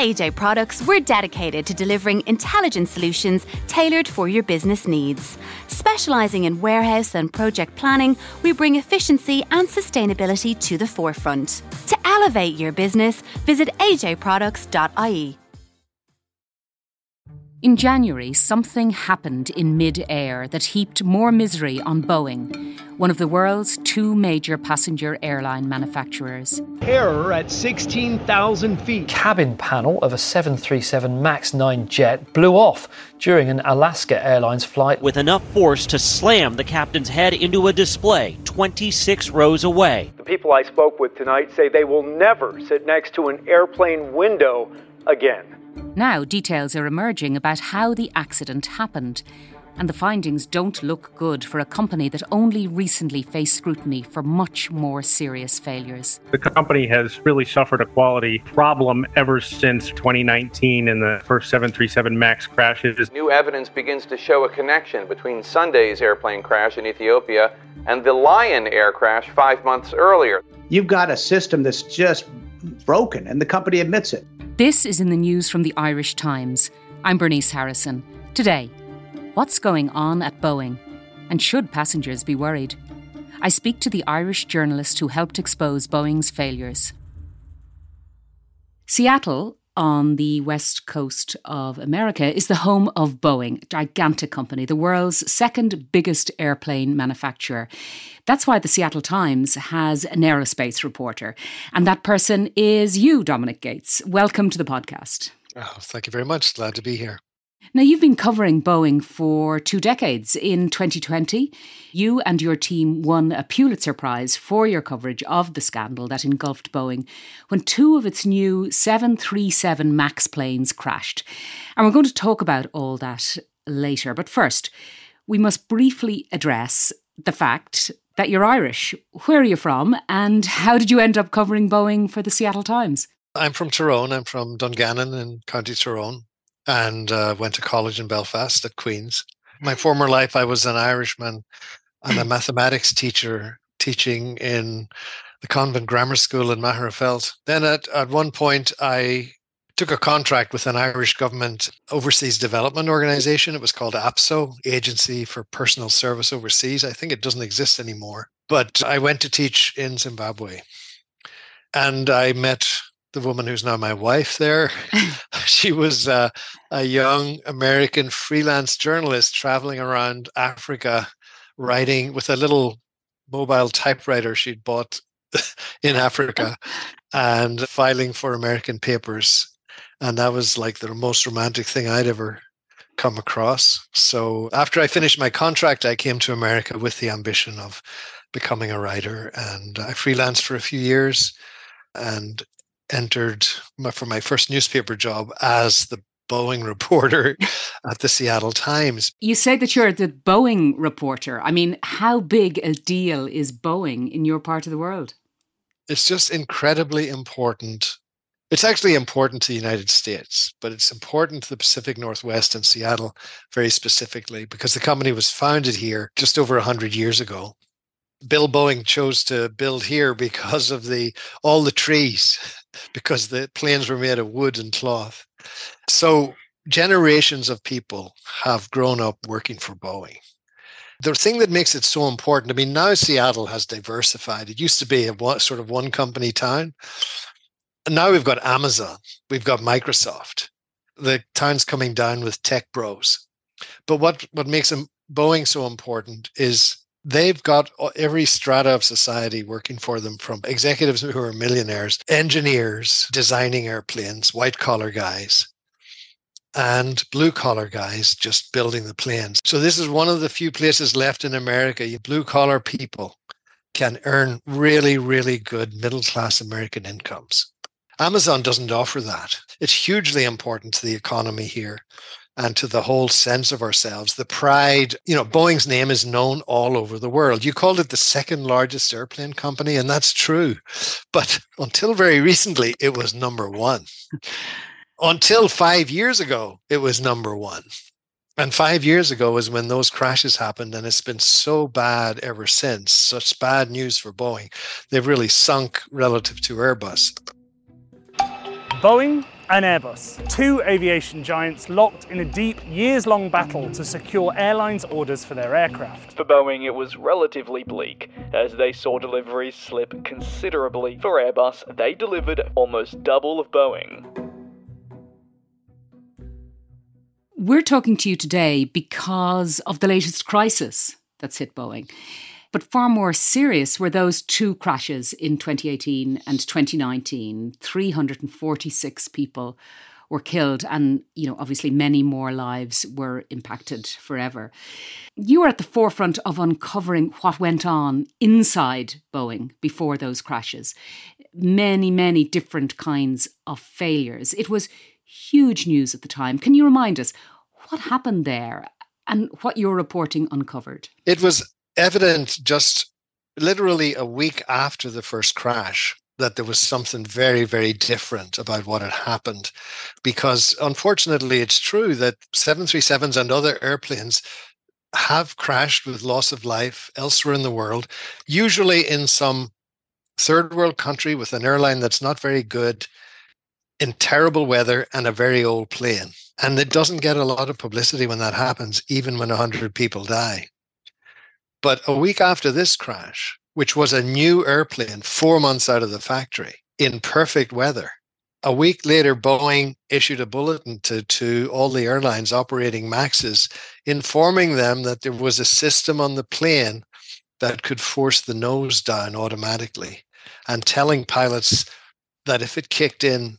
AJ Products, we're dedicated to delivering intelligent solutions tailored for your business needs. Specialising in warehouse and project planning, we bring efficiency and sustainability to the forefront. To elevate your business, visit ajproducts.ie. In January, something happened in mid air that heaped more misery on Boeing, one of the world's two major passenger airline manufacturers. Error at 16,000 feet. Cabin panel of a 737 MAX 9 jet blew off during an Alaska Airlines flight. With enough force to slam the captain's head into a display 26 rows away. The people I spoke with tonight say they will never sit next to an airplane window again. Now, details are emerging about how the accident happened, and the findings don't look good for a company that only recently faced scrutiny for much more serious failures. The company has really suffered a quality problem ever since 2019 and the first 737 MAX crashes. New evidence begins to show a connection between Sunday's airplane crash in Ethiopia and the Lion Air crash five months earlier. You've got a system that's just broken, and the company admits it. This is in the news from the Irish Times. I'm Bernice Harrison. Today, what's going on at Boeing? And should passengers be worried? I speak to the Irish journalist who helped expose Boeing's failures. Seattle on the west coast of America is the home of Boeing, a gigantic company, the world's second biggest airplane manufacturer. That's why the Seattle Times has an aerospace reporter. And that person is you, Dominic Gates. Welcome to the podcast. Oh, thank you very much. Glad to be here. Now, you've been covering Boeing for two decades. In 2020, you and your team won a Pulitzer Prize for your coverage of the scandal that engulfed Boeing when two of its new 737 MAX planes crashed. And we're going to talk about all that later. But first, we must briefly address the fact that you're Irish. Where are you from, and how did you end up covering Boeing for the Seattle Times? I'm from Tyrone. I'm from Dungannon in County Tyrone and uh, went to college in Belfast at Queen's. My former life, I was an Irishman and a mathematics teacher teaching in the convent grammar school in Magherafelt. Then at, at one point, I took a contract with an Irish government overseas development organization. It was called APSO, Agency for Personal Service Overseas. I think it doesn't exist anymore. But I went to teach in Zimbabwe. And I met the woman who's now my wife there. she was uh, a young American freelance journalist traveling around Africa, writing with a little mobile typewriter she'd bought in Africa and filing for American papers. And that was like the most romantic thing I'd ever come across. So after I finished my contract, I came to America with the ambition of becoming a writer. And I freelanced for a few years and entered my, for my first newspaper job as the Boeing reporter at the Seattle Times. You say that you're the Boeing reporter. I mean, how big a deal is Boeing in your part of the world? It's just incredibly important. It's actually important to the United States, but it's important to the Pacific Northwest and Seattle very specifically because the company was founded here just over 100 years ago. Bill Boeing chose to build here because of the all the trees because the planes were made of wood and cloth. So generations of people have grown up working for Boeing. The thing that makes it so important, I mean, now Seattle has diversified. It used to be a sort of one company town. Now we've got Amazon, we've got Microsoft. The town's coming down with tech bros. But what, what makes Boeing so important is they've got every strata of society working for them from executives who are millionaires, engineers designing airplanes, white collar guys, and blue collar guys just building the planes. So, this is one of the few places left in America. Blue collar people can earn really, really good middle class American incomes. Amazon doesn't offer that. It's hugely important to the economy here and to the whole sense of ourselves. The pride, you know, Boeing's name is known all over the world. You called it the second largest airplane company, and that's true. But until very recently, it was number one. until five years ago, it was number one. And five years ago is when those crashes happened, and it's been so bad ever since. Such bad news for Boeing. They've really sunk relative to Airbus. Boeing and Airbus, two aviation giants locked in a deep, years long battle to secure airlines' orders for their aircraft. For Boeing, it was relatively bleak, as they saw deliveries slip considerably. For Airbus, they delivered almost double of Boeing. We're talking to you today because of the latest crisis that's hit Boeing. But far more serious were those two crashes in 2018 and 2019. 346 people were killed and you know obviously many more lives were impacted forever. You were at the forefront of uncovering what went on inside boeing before those crashes. Many many different kinds of failures. It was huge news at the time. Can you remind us what happened there and what your reporting uncovered? It was evident just literally a week after the first crash that there was something very, very different about what had happened. Because unfortunately, it's true that 737s and other airplanes have crashed with loss of life elsewhere in the world, usually in some third world country with an airline that's not very good, in terrible weather, and a very old plane. And it doesn't get a lot of publicity when that happens, even when 100 people die. But a week after this crash, which was a new airplane four months out of the factory in perfect weather, a week later, Boeing issued a bulletin to, to all the airlines operating Maxes, informing them that there was a system on the plane that could force the nose down automatically and telling pilots that if it kicked in,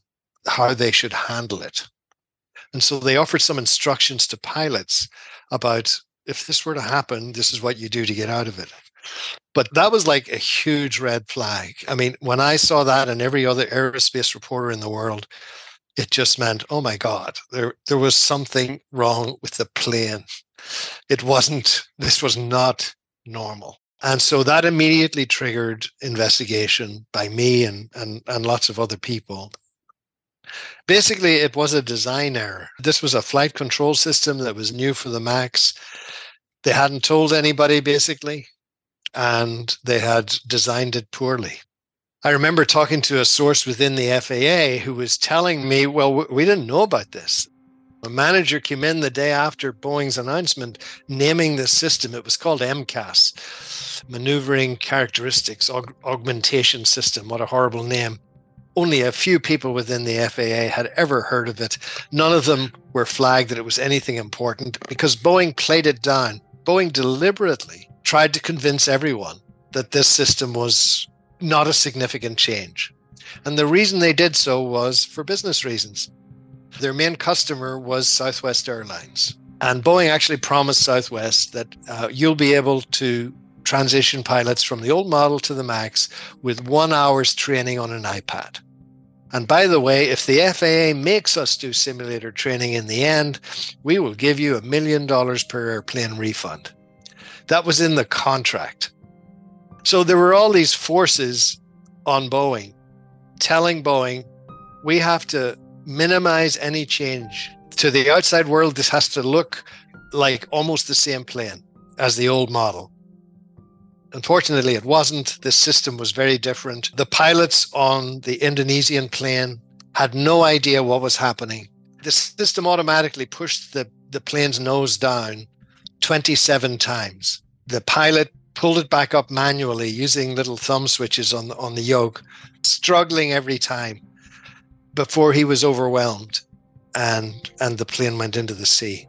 how they should handle it. And so they offered some instructions to pilots about if this were to happen, this is what you do to get out of it. But that was like a huge red flag. I mean, when I saw that and every other aerospace reporter in the world, it just meant, oh my God, there there was something wrong with the plane. It wasn't, this was not normal. And so that immediately triggered investigation by me and, and, and lots of other people. Basically, it was a design error. This was a flight control system that was new for the MAX. They hadn't told anybody, basically, and they had designed it poorly. I remember talking to a source within the FAA who was telling me, well, we didn't know about this. A manager came in the day after Boeing's announcement naming the system. It was called MCAS, Maneuvering Characteristics Aug- Augmentation System. What a horrible name. Only a few people within the FAA had ever heard of it. None of them were flagged that it was anything important because Boeing played it down. Boeing deliberately tried to convince everyone that this system was not a significant change. And the reason they did so was for business reasons. Their main customer was Southwest Airlines. And Boeing actually promised Southwest that uh, you'll be able to transition pilots from the old model to the MAX with one hour's training on an iPad. And by the way, if the FAA makes us do simulator training in the end, we will give you a million dollars per airplane refund. That was in the contract. So there were all these forces on Boeing telling Boeing, we have to minimize any change. To the outside world, this has to look like almost the same plane as the old model. Unfortunately, it wasn't. This system was very different. The pilots on the Indonesian plane had no idea what was happening. The system automatically pushed the, the plane's nose down 27 times. The pilot pulled it back up manually using little thumb switches on the, on the yoke, struggling every time before he was overwhelmed and and the plane went into the sea.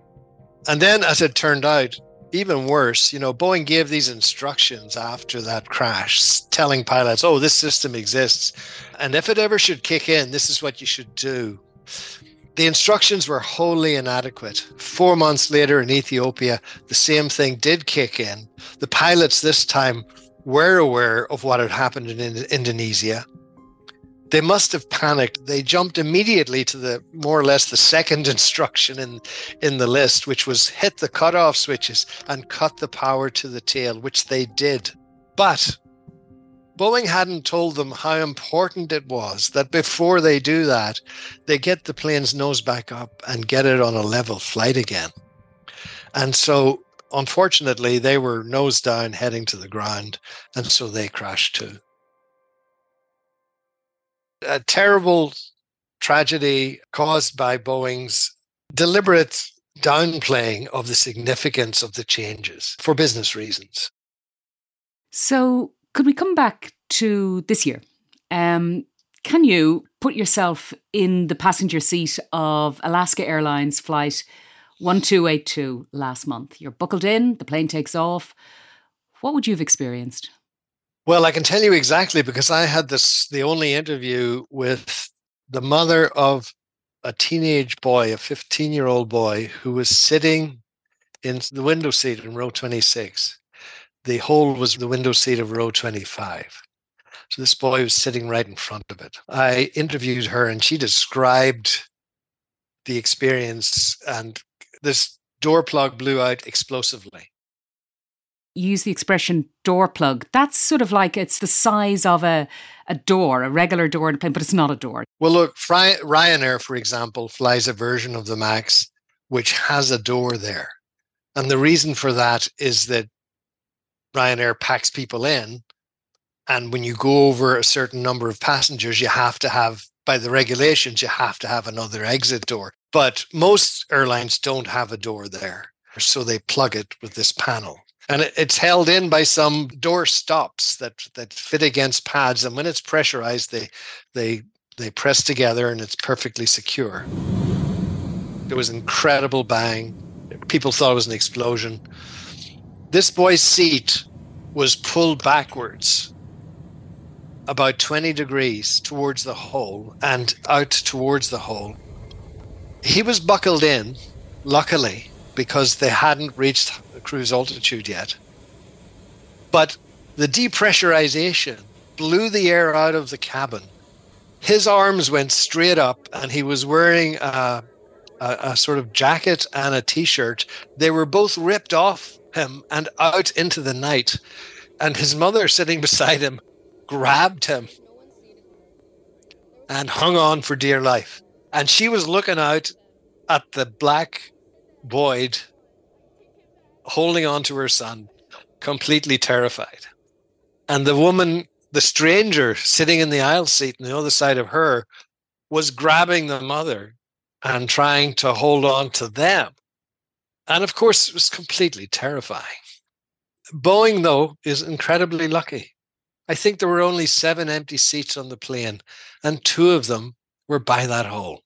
And then as it turned out, even worse, you know, Boeing gave these instructions after that crash, telling pilots, oh, this system exists. And if it ever should kick in, this is what you should do. The instructions were wholly inadequate. Four months later in Ethiopia, the same thing did kick in. The pilots this time were aware of what had happened in Indonesia they must have panicked. They jumped immediately to the more or less the second instruction in in the list, which was hit the cutoff switches and cut the power to the tail, which they did. But Boeing hadn't told them how important it was that before they do that, they get the plane's nose back up and get it on a level flight again. And so, unfortunately, they were nose down heading to the ground, and so they crashed too a terrible tragedy caused by Boeing's deliberate downplaying of the significance of the changes for business reasons. So, could we come back to this year? Um, can you put yourself in the passenger seat of Alaska Airlines flight 1282 last month? You're buckled in, the plane takes off. What would you have experienced? Well, I can tell you exactly because I had this the only interview with the mother of a teenage boy, a 15 year old boy, who was sitting in the window seat in row 26. The hole was the window seat of row 25. So this boy was sitting right in front of it. I interviewed her and she described the experience, and this door plug blew out explosively. Use the expression door plug. That's sort of like it's the size of a, a door, a regular door in a plane, but it's not a door. Well, look, Fry- Ryanair, for example, flies a version of the MAX which has a door there. And the reason for that is that Ryanair packs people in. And when you go over a certain number of passengers, you have to have, by the regulations, you have to have another exit door. But most airlines don't have a door there. So they plug it with this panel. And it's held in by some door stops that, that fit against pads. And when it's pressurized, they, they, they press together and it's perfectly secure. There was incredible bang. People thought it was an explosion. This boy's seat was pulled backwards about 20 degrees towards the hole and out towards the hole. He was buckled in, luckily, because they hadn't reached cruise altitude yet. But the depressurization blew the air out of the cabin. His arms went straight up, and he was wearing a, a, a sort of jacket and a t shirt. They were both ripped off him and out into the night. And his mother, sitting beside him, grabbed him and hung on for dear life. And she was looking out at the black void, holding on to her son, completely terrified. And the woman, the stranger sitting in the aisle seat on the other side of her, was grabbing the mother and trying to hold on to them. And of course, it was completely terrifying. Boeing, though, is incredibly lucky. I think there were only seven empty seats on the plane, and two of them were by that hole.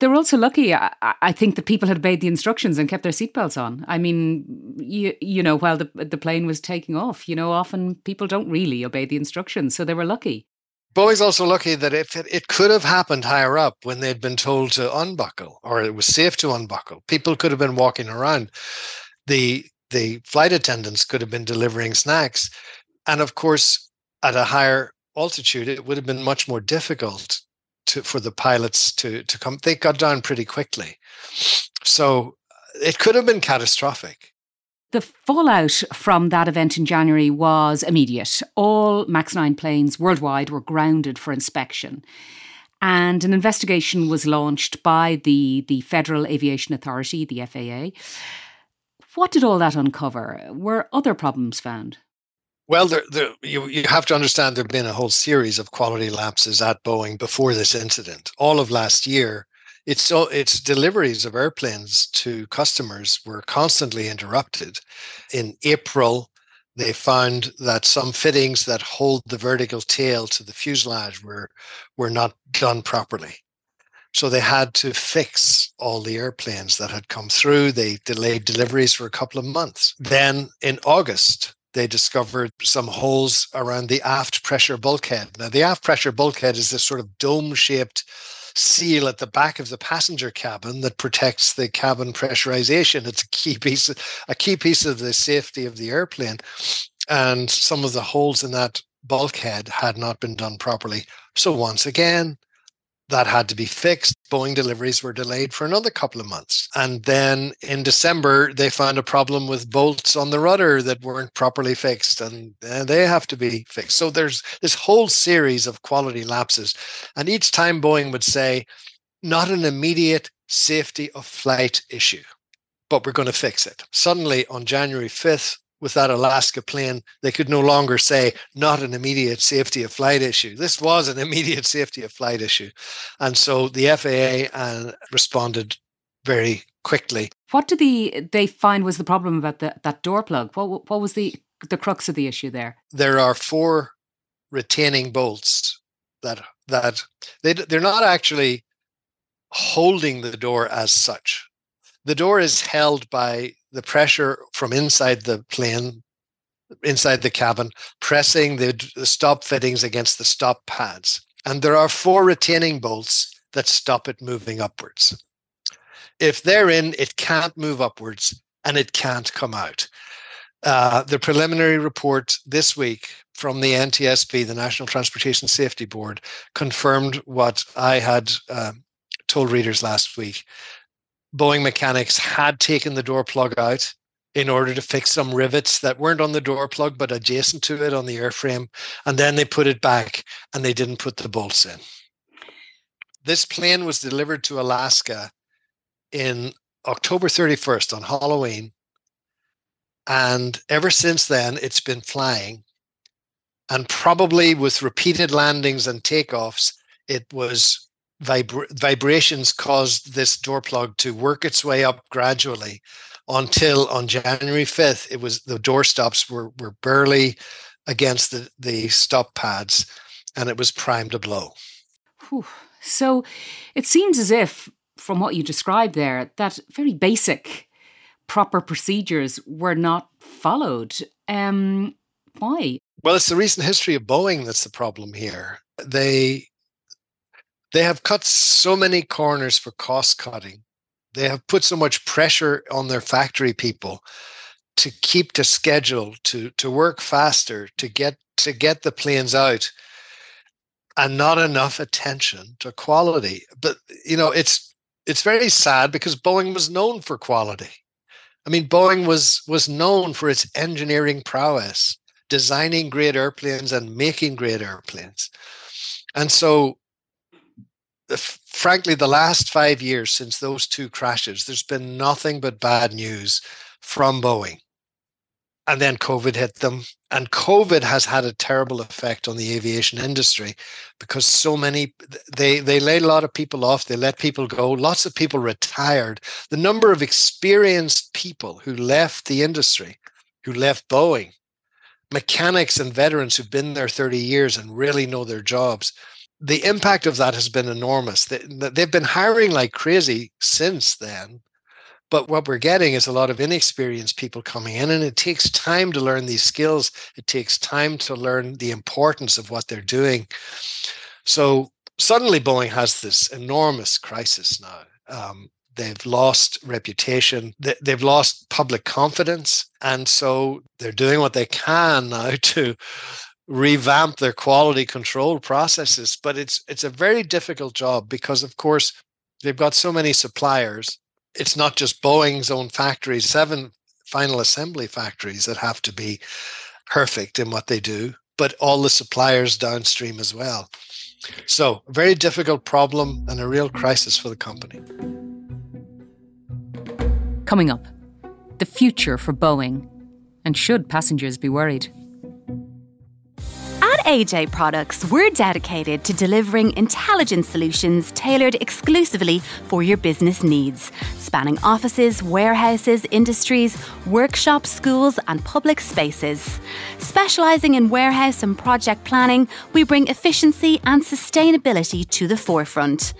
They were also lucky, I, I think, that people had obeyed the instructions and kept their seatbelts on. I mean, you, you know, while the, the plane was taking off, you know, often people don't really obey the instructions, so they were lucky. Boeing's also lucky that if it, it could have happened higher up when they'd been told to unbuckle or it was safe to unbuckle, people could have been walking around. The the flight attendants could have been delivering snacks. And of course, at a higher altitude, it would have been much more difficult to, for the pilots to, to come. They got down pretty quickly. So it could have been catastrophic. The fallout from that event in January was immediate. All MAX 9 planes worldwide were grounded for inspection. And an investigation was launched by the, the Federal Aviation Authority, the FAA. What did all that uncover? Were other problems found? Well, there, there, you, you have to understand there have been a whole series of quality lapses at Boeing before this incident. All of last year, its, its deliveries of airplanes to customers were constantly interrupted. In April, they found that some fittings that hold the vertical tail to the fuselage were, were not done properly. So they had to fix all the airplanes that had come through. They delayed deliveries for a couple of months. Then in August, they discovered some holes around the aft pressure bulkhead. Now, the aft pressure bulkhead is this sort of dome shaped seal at the back of the passenger cabin that protects the cabin pressurization. It's a key piece, a key piece of the safety of the airplane. And some of the holes in that bulkhead had not been done properly. So once again, that had to be fixed. Boeing deliveries were delayed for another couple of months. And then in December, they found a problem with bolts on the rudder that weren't properly fixed, and, and they have to be fixed. So there's this whole series of quality lapses. And each time Boeing would say, not an immediate safety of flight issue, but we're going to fix it. Suddenly on January 5th, with that Alaska plane, they could no longer say not an immediate safety of flight issue. This was an immediate safety of flight issue. And so the FAA uh, responded very quickly. What did the, they find was the problem about the, that door plug? What, what was the, the crux of the issue there? There are four retaining bolts that that they they're not actually holding the door as such. The door is held by the pressure from inside the plane, inside the cabin, pressing the, stop fittings against the stop pads. And there are four retaining bolts that stop it moving upwards. If they're in, it can't move upwards and it can't come out. Uh, the preliminary report this week from the NTSB, the National Transportation Safety Board, confirmed what I had uh, told readers last week. Boeing mechanics had taken the door plug out in order to fix some rivets that weren't on the door plug but adjacent to it on the airframe. And then they put it back and they didn't put the bolts in. This plane was delivered to Alaska in October 31st on Halloween. And ever since then, it's been flying. And probably with repeated landings and takeoffs, it was vibra- vibrations caused this door plug to work its way up gradually until on January 5th, it was the door stops were, were barely against the, the stop pads and it was primed to blow. Whew. So it seems as if, from what you described there, that very basic proper procedures were not followed. Um, why? Well, it's the recent history of Boeing that's the problem here. They they have cut so many corners for cost cutting. They have put so much pressure on their factory people to keep to schedule, to to work faster, to get to get the planes out, and not enough attention to quality. But you know, it's it's very sad because Boeing was known for quality. I mean, Boeing was was known for its engineering prowess, designing great airplanes and making great airplanes. And so frankly, the last five years since those two crashes, there's been nothing but bad news from Boeing. And then COVID hit them. And COVID has had a terrible effect on the aviation industry because so many they they laid a lot of people off, they let people go, lots of people retired. The number of experienced people who left the industry, who left Boeing, mechanics and veterans who've been there 30 years and really know their jobs the impact of that has been enormous. They, they've been hiring like crazy since then. But what we're getting is a lot of inexperienced people coming in, and it takes time to learn these skills. It takes time to learn the importance of what they're doing. So suddenly, Boeing has this enormous crisis now. Um, they've lost reputation, they've lost public confidence. And so they're doing what they can now to revamp their quality control processes but it's it's a very difficult job because of course they've got so many suppliers. It's not just boeing's own factories seven final assembly factories that have to be perfect in what they do but all the suppliers downstream as well. So very difficult problem and a real crisis for the company. Coming up the future for boeing and should passengers be worried AJ Products, we're dedicated to delivering intelligent solutions tailored exclusively for your business needs, spanning offices, warehouses, industries, workshops, schools, and public spaces. Specialising in warehouse and project planning, we bring efficiency and sustainability to the forefront.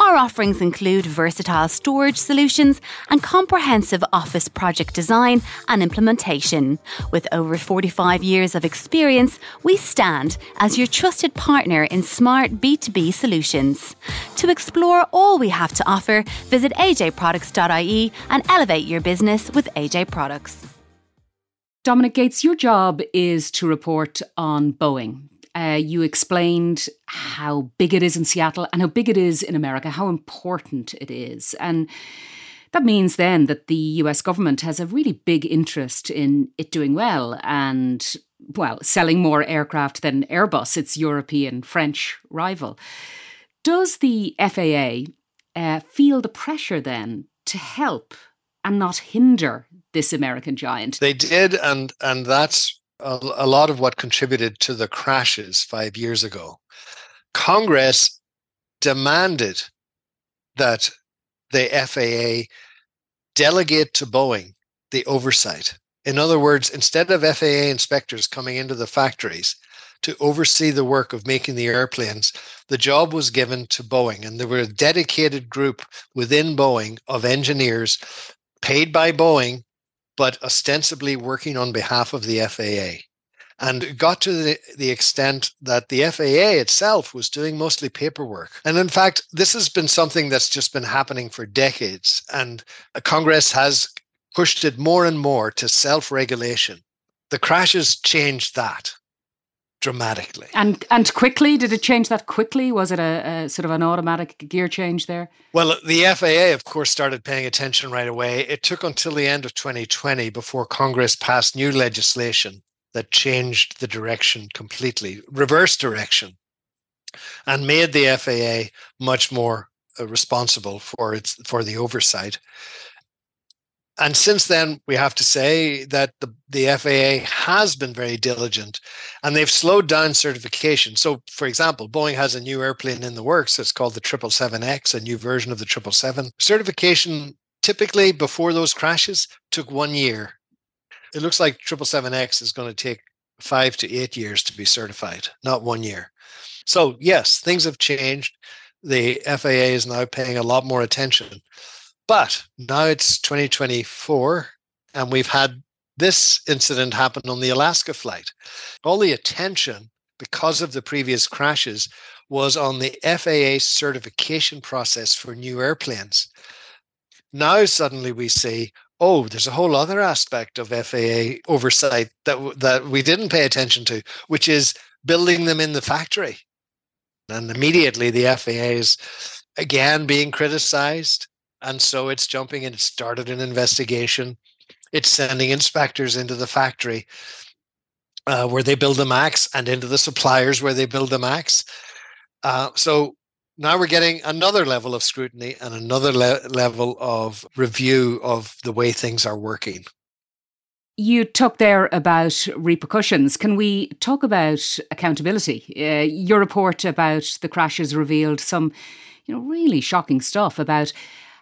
Our offerings include versatile storage solutions and comprehensive office project design and implementation. With over 45 years of experience, we stand as your trusted partner in smart B2B solutions. To explore all we have to offer, visit ajproducts.ie and elevate your business with AJ Products. Dominic Gates, your job is to report on Boeing. Uh, you explained how big it is in Seattle and how big it is in America, how important it is. And that means then that the US government has a really big interest in it doing well and well, selling more aircraft than Airbus, its European French rival. Does the FAA uh, feel the pressure then to help and not hinder this American giant. They did, and and that's a, a lot of what contributed to the crashes five years ago. Congress demanded that the FAA delegate to Boeing the oversight. In other words, instead of FAA inspectors coming into the factories to oversee the work of making the airplanes, the job was given to Boeing. And there were a dedicated group within Boeing of engineers paid by Boeing, but ostensibly working on behalf of the FAA. And it got to the, the extent that the FAA itself was doing mostly paperwork. And in fact, this has been something that's just been happening for decades. And Congress has pushed it more and more to self regulation. The crashes changed that dramatically. And and quickly, did it change that quickly? Was it a, a, sort of an automatic gear change there? Well, the FAA, of course, started paying attention right away. It took until the end of 2020 before Congress passed new legislation that changed the direction completely, reverse direction, and made the FAA much more uh, responsible for its for the oversight. And since then, we have to say that the, the FAA has been very diligent and they've slowed down certification. So, for example, Boeing has a new airplane in the works. It's called the 777X, a new version of the 777. Certification typically before those crashes took one year it looks like 777X is going to take five to eight years to be certified, not one year. So, yes, things have changed. The FAA is now paying a lot more attention. But now it's 2024, and we've had this incident happen on the Alaska flight. All the attention, because of the previous crashes, was on the FAA certification process for new airplanes. Now, suddenly we see, oh, there's a whole other aspect of FAA oversight that that we didn't pay attention to, which is building them in the factory. And immediately the FAA is again being criticized. And so it's jumping in. It started an investigation. It's sending inspectors into the factory uh, where they build the MAX and into the suppliers where they build the MAX. Uh, so now we're getting another level of scrutiny and another le- level of review of the way things are working. You talked there about repercussions. Can we talk about accountability? Uh, your report about the crashes revealed some, you know, really shocking stuff about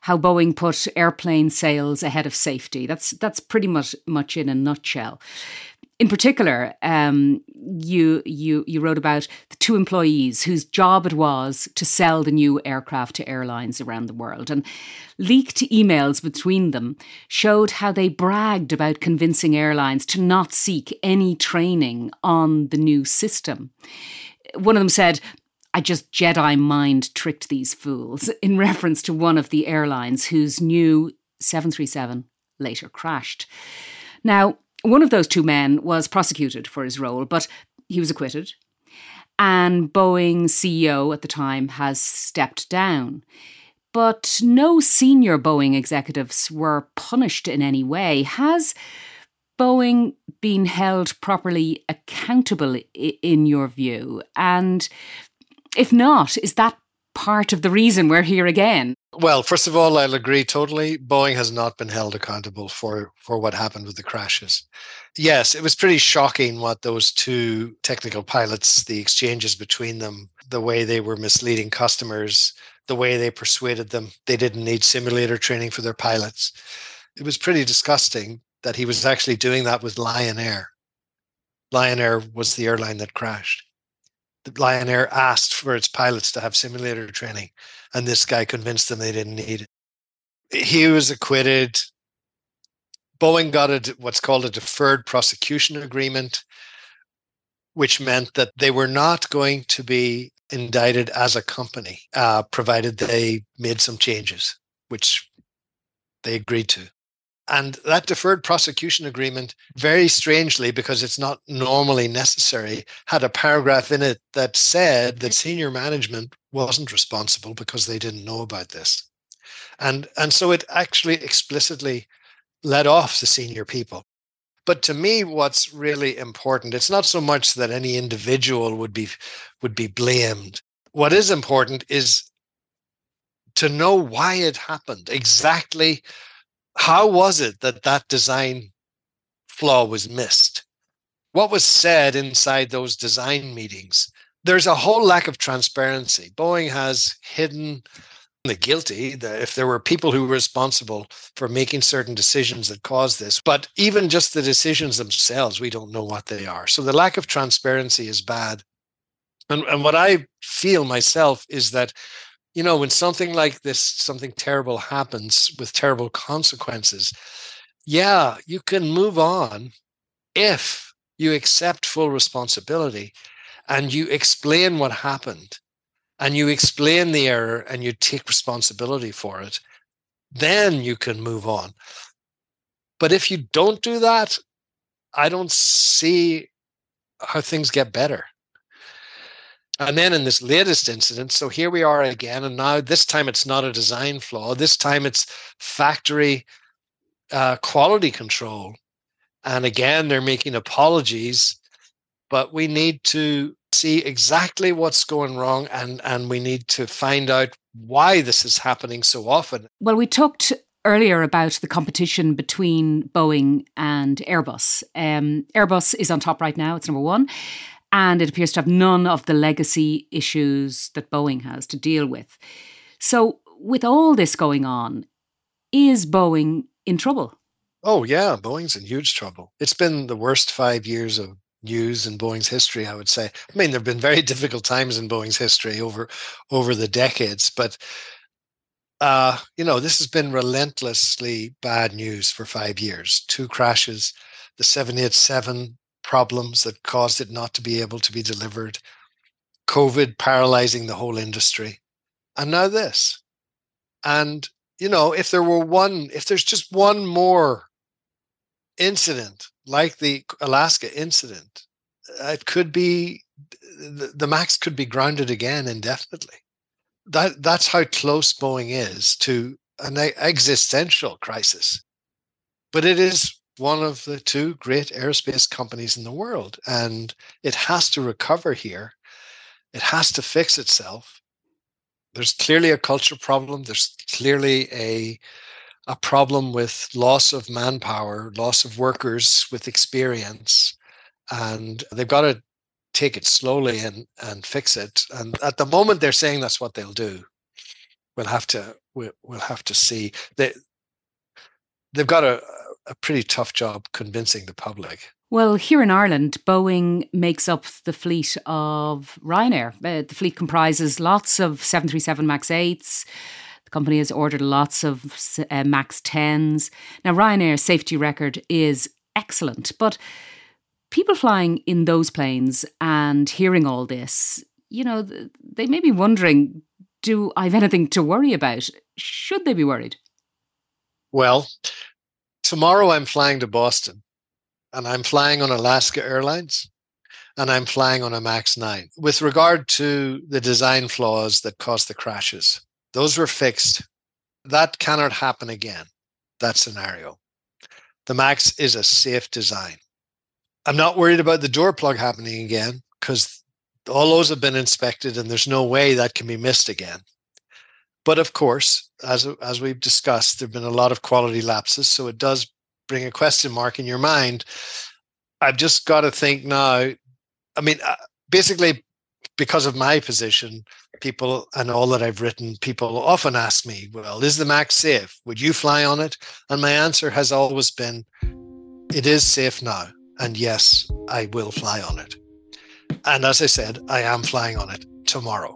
how Boeing put airplane sales ahead of safety. That's that's pretty much much in a nutshell in particular, um, you you you wrote about the two employees whose job it was to sell the new aircraft to airlines around the world, and leaked emails between them showed how they bragged about convincing airlines to not seek any training on the new system. One of them said, I just Jedi mind tricked these fools, in reference to one of the airlines whose new 737 later crashed. Now, one of those two men was prosecuted for his role, but he was acquitted. And Boeing CEO at the time has stepped down. But no senior Boeing executives were punished in any way. Has Boeing been held properly accountable in your view? And if not, is that part of the reason we're here again? Well, first of all, I'll agree totally. Boeing has not been held accountable for for what happened with the crashes. Yes, it was pretty shocking what those two technical pilots, the exchanges between them, the way they were misleading customers, the way they persuaded them they didn't need simulator training for their pilots. It was pretty disgusting that he was actually doing that with Lion Air. Lion Air was the airline that crashed. Lion Air asked for its pilots to have simulator training, and this guy convinced them they didn't need it. He was acquitted. Boeing got a, what's called a deferred prosecution agreement, which meant that they were not going to be indicted as a company, uh, provided they made some changes, which they agreed to. And that deferred prosecution agreement, very strangely, because it's not normally necessary, had a paragraph in it that said that senior management wasn't responsible because they didn't know about this. And, and so it actually explicitly let off the senior people. But to me, what's really important, it's not so much that any individual would be would be blamed. What is important is to know why it happened, exactly how was it that that design flaw was missed? What was said inside those design meetings? There's a whole lack of transparency. Boeing has hidden the guilty the, if there were people who were responsible for making certain decisions that caused this but even just the decisions themselves we don't know what they are so the lack of transparency is bad and, and what i feel myself is that you know when something like this something terrible happens with terrible consequences yeah you can move on if you accept full responsibility and you explain what happened and you explain the error and you take responsibility for it, then you can move on. But if you don't do that, I don't see how things get better. And then in this latest incident, so here we are again, and now this time it's not a design flaw. This time it's factory uh, quality control. And again, they're making apologies, but we need to see exactly what's going wrong and and we need to find out why this is happening so often. Well, we talked earlier about the competition between Boeing and Airbus. Um, Airbus is on top right now; it's number one, and it appears to have none of the legacy issues that Boeing has to deal with. So, with all this going on, is Boeing in trouble? Oh yeah, Boeing's in huge trouble. It's been the worst five years of news in Boeing's history, I would say. I mean, there have been very difficult times in Boeing's history over over the decades, but uh, you know, this has been relentlessly bad news for five years. Two crashes, the 787 problems that caused it not to be able to be delivered, COVID paralyzing the whole industry, and now this. And you know, if there were one, if there's just one more incident like the Alaska incident, it could be the, max could be grounded again indefinitely. That that's how close Boeing is to an existential crisis. But it is one of the two great aerospace companies in the world, and it has to recover here. It has to fix itself. There's clearly a culture problem. There's clearly a a problem with loss of manpower, loss of workers with experience, and they've got to take it slowly and and fix it. And at the moment, they're saying that's what they'll do. We'll have to we'll, have to see. They they've got a a pretty tough job convincing the public. Well, here in Ireland, Boeing makes up the fleet of Ryanair. Uh, the fleet comprises lots of 737 MAX 8s, the company has ordered lots of uh, MAX 10s. Now, Ryanair's safety record is excellent, but people flying in those planes and hearing all this, you know, they may be wondering do I have anything to worry about? Should they be worried? Well, tomorrow I'm flying to Boston and I'm flying on Alaska Airlines and I'm flying on a MAX 9. With regard to the design flaws that caused the crashes, those were fixed. That cannot happen again, that scenario. The Max is a safe design. I'm not worried about the door plug happening again because all those have been inspected and there's no way that can be missed again. But of course, as, as we've discussed, there have been a lot of quality lapses. So it does bring a question mark in your mind. I've just got to think now. I mean, uh, basically, because of my position, people and all that I've written, people often ask me, well, is the Max safe? Would you fly on it? And my answer has always been, it is safe now. And yes, I will fly on it. And as I said, I am flying on it tomorrow.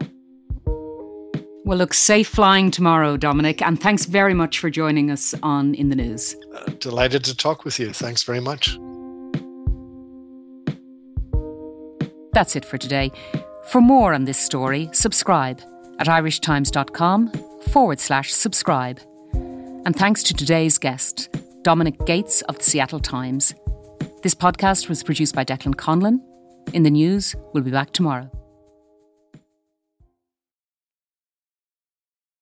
Well, look, safe flying tomorrow, Dominic. And thanks very much for joining us on In the News. Uh, delighted to talk with you. Thanks very much. That's it for today. For more on this story, subscribe at irishtimes.com forward slash subscribe. And thanks to today's guest, Dominic Gates of the Seattle Times. This podcast was produced by Declan Conlon. In the news, we'll be back tomorrow.